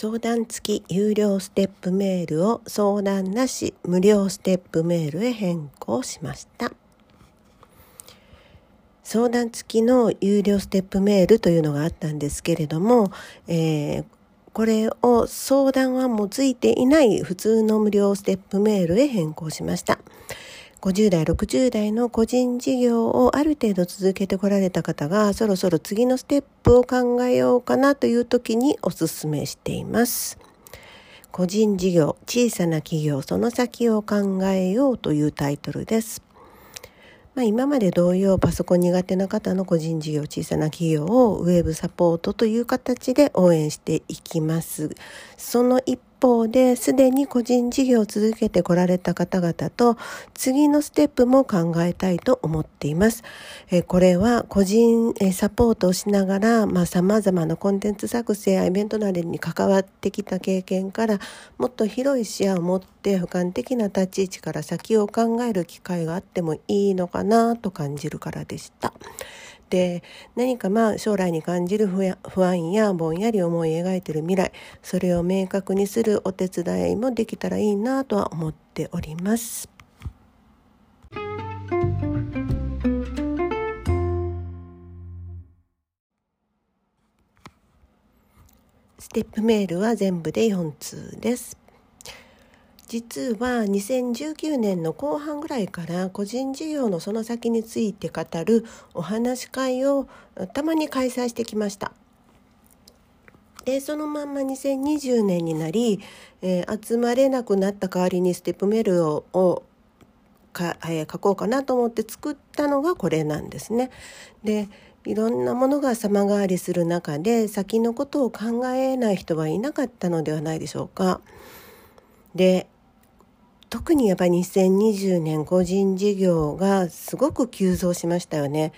相談付き有料ステップメールを相談なし無料ステップメールへ変更しました。相談付きの有料ステップメールというのがあったんですけれども、えー、これを相談はもうついていない普通の無料ステップメールへ変更しました。50代、60代の個人事業をある程度続けてこられた方が、そろそろ次のステップを考えようかなという時にお勧めしています。個人事業、小さな企業、その先を考えようというタイトルです。まあ、今まで同様パソコン苦手な方の個人事業小さな企業をウェブサポートという形で応援していきます。その一方ですでに個人事業を続けてこられた方々と次のステップも考えたいと思っています。えこれは個人サポートをしながら、まあ、様々なコンテンツ作成やイベントなどに関わってきた経験からもっと広い視野を持って俯瞰的な立ち位置から先を考える機会があってもいいのかなと感じるからでした。で何かまあ将来に感じる不安やぼんやり思い描いてる未来それを明確にするお手伝いもできたらいいなとは思っております。ステップメールは全部で4通です。実は2019年の後半ぐらいから個人事業のその先について語るお話し会をたまに開催してきました。でそのまんま2020年になり、えー、集まれなくなった代わりにステップメールををか、えー、書こうかなと思って作ったのがこれなんですね。でいろんなものが様変わりする中で先のことを考えない人はいなかったのではないでしょうか。で特にやっぱり2020年個人事業がすごく急増しましたよね。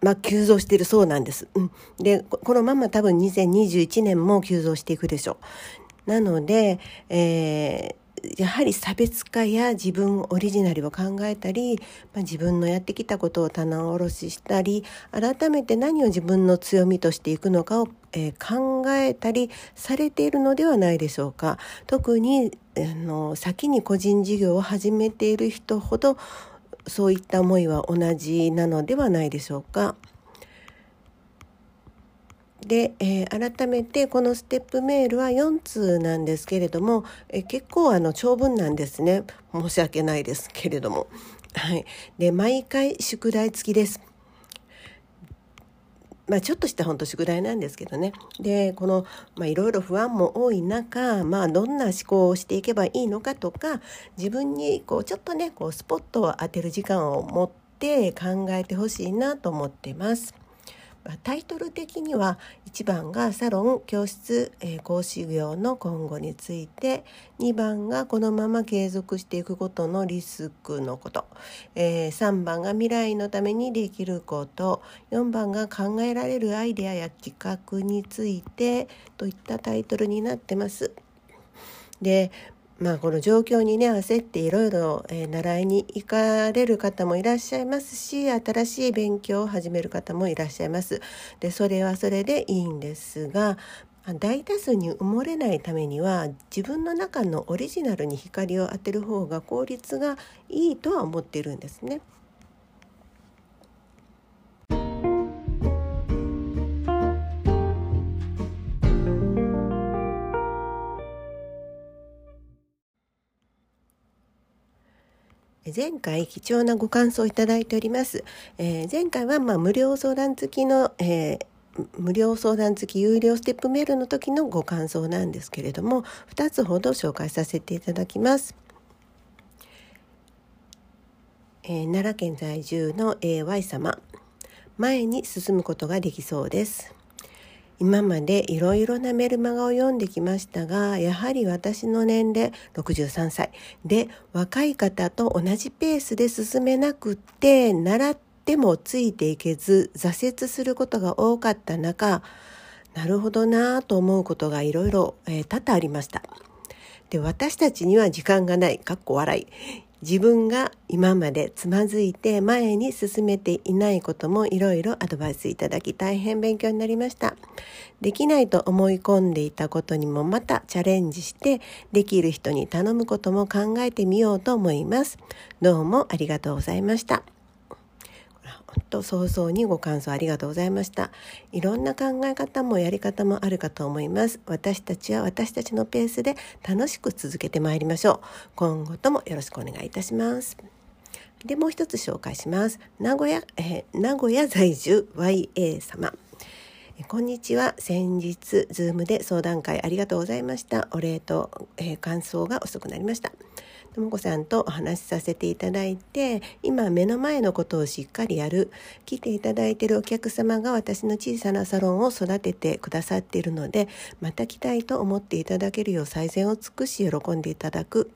まあ、急増しているそうなんです。うん、で、このまま多分2021年も急増していくでしょう。なので、えやはり差別化や自分オリジナルを考えたり、まあ、自分のやってきたことを棚卸ししたり改めて何を自分の強みとしていくのかを、えー、考えたりされているのではないでしょうか。特にあの先に個人事業を始めている人ほどそういった思いは同じなのではないでしょうか。で、えー、改めてこのステップメールは4通なんですけれども、えー、結構あの長文なんですね申し訳ないですけれども、はい、で毎回宿題付きです。まあ、ちょっとした本当宿題なんですけどねでこの、いろいろ不安も多い中、まあ、どんな思考をしていけばいいのかとか自分にこうちょっとねこうスポットを当てる時間を持って考えてほしいなと思ってます。タイトル的には1番がサロン教室、えー、講師業の今後について2番がこのまま継続していくことのリスクのこと、えー、3番が未来のためにできること4番が考えられるアイデアや企画についてといったタイトルになってます。でまあ、この状況にね焦っていろいろ習いに行かれる方もいらっしゃいますし新しい勉強を始める方もいらっしゃいます。でそれはそれでいいんですが大多数に埋もれないためには自分の中のオリジナルに光を当てる方が効率がいいとは思っているんですね。前回貴重なご感想をいただいております。えー、前回はま無料相談付きの、えー無料相談付き有料ステップメールの時のご感想なんですけれども2つほど紹介させていただきます。ええー、奈良県在住の AY 様前に進むことができそうです今までいろいろなメルマガを読んできましたがやはり私の年齢63歳。で若い方と同じペースで進めなくて習ってもついていけず挫折することが多かった中なるほどなぁと思うことがいろいろ多々ありました。で私たちには時間がない。かっこ笑い。自分が今までつまずいて前に進めていないこともいろいろアドバイスいただき大変勉強になりました。できないと思い込んでいたことにもまたチャレンジしてできる人に頼むことも考えてみようと思います。どうもありがとうございました。本当早々にご感想ありがとうございました。いろんな考え方もやり方もあるかと思います。私たちは私たちのペースで楽しく続けてまいりましょう。今後ともよろしくお願いいたします。でもう一つ紹介します。名古屋、えー、名古屋在住 YA 様。こんにちは。先日ズームで相談会ありがとうございました。お礼と、えー、感想が遅くなりました。とも子さんとお話しさせていただいて今目の前のことをしっかりやる。来ていただいているお客様が私の小さなサロンを育ててくださっているのでまた来たいと思っていただけるよう最善を尽くし喜んでいただく。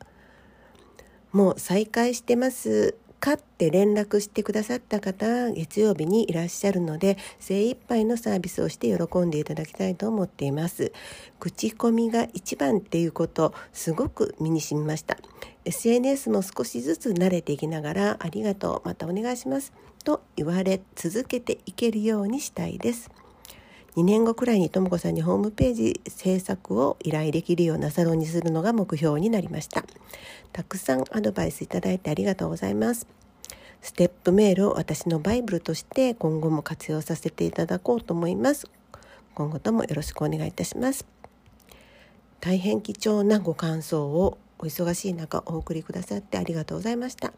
もう再開してます。かって連絡してくださった方月曜日にいらっしゃるので精一杯のサービスをして喜んでいただきたいと思っています。口コミが一番っていうことすごく身に染みました。SNS も少しずつ慣れていきながらありがとうまたお願いしますと言われ続けていけるようにしたいです。2年後くらいにとも子さんにホームページ制作を依頼できるようなサロンにするのが目標になりました。たくさんアドバイスいただいてありがとうございます。ステップメールを私のバイブルとして今後も活用させていただこうと思います。今後ともよろしくお願いいたします。大変貴重なご感想をお忙しい中お送りくださってありがとうございました。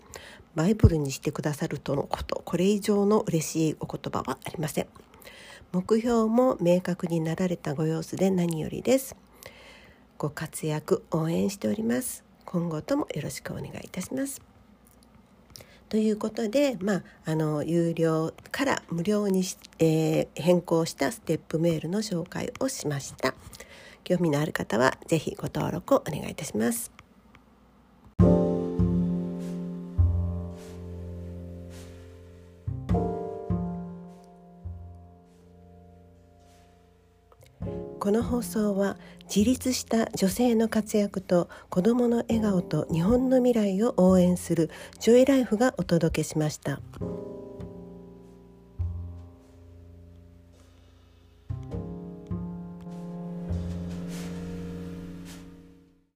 バイブルにしてくださるとのことこれ以上の嬉しいお言葉はありません。目標も明確になられたご様子で何よりです。ご活躍応援しております。今後ともよろしくお願いいたします。ということで、まあ、あの有料から無料にしえー、変更したステップメールの紹介をしました。興味のある方は是非ご登録をお願いいたします。この放送は自立した女性の活躍と子どもの笑顔と日本の未来を応援するジョイライフがお届けしました。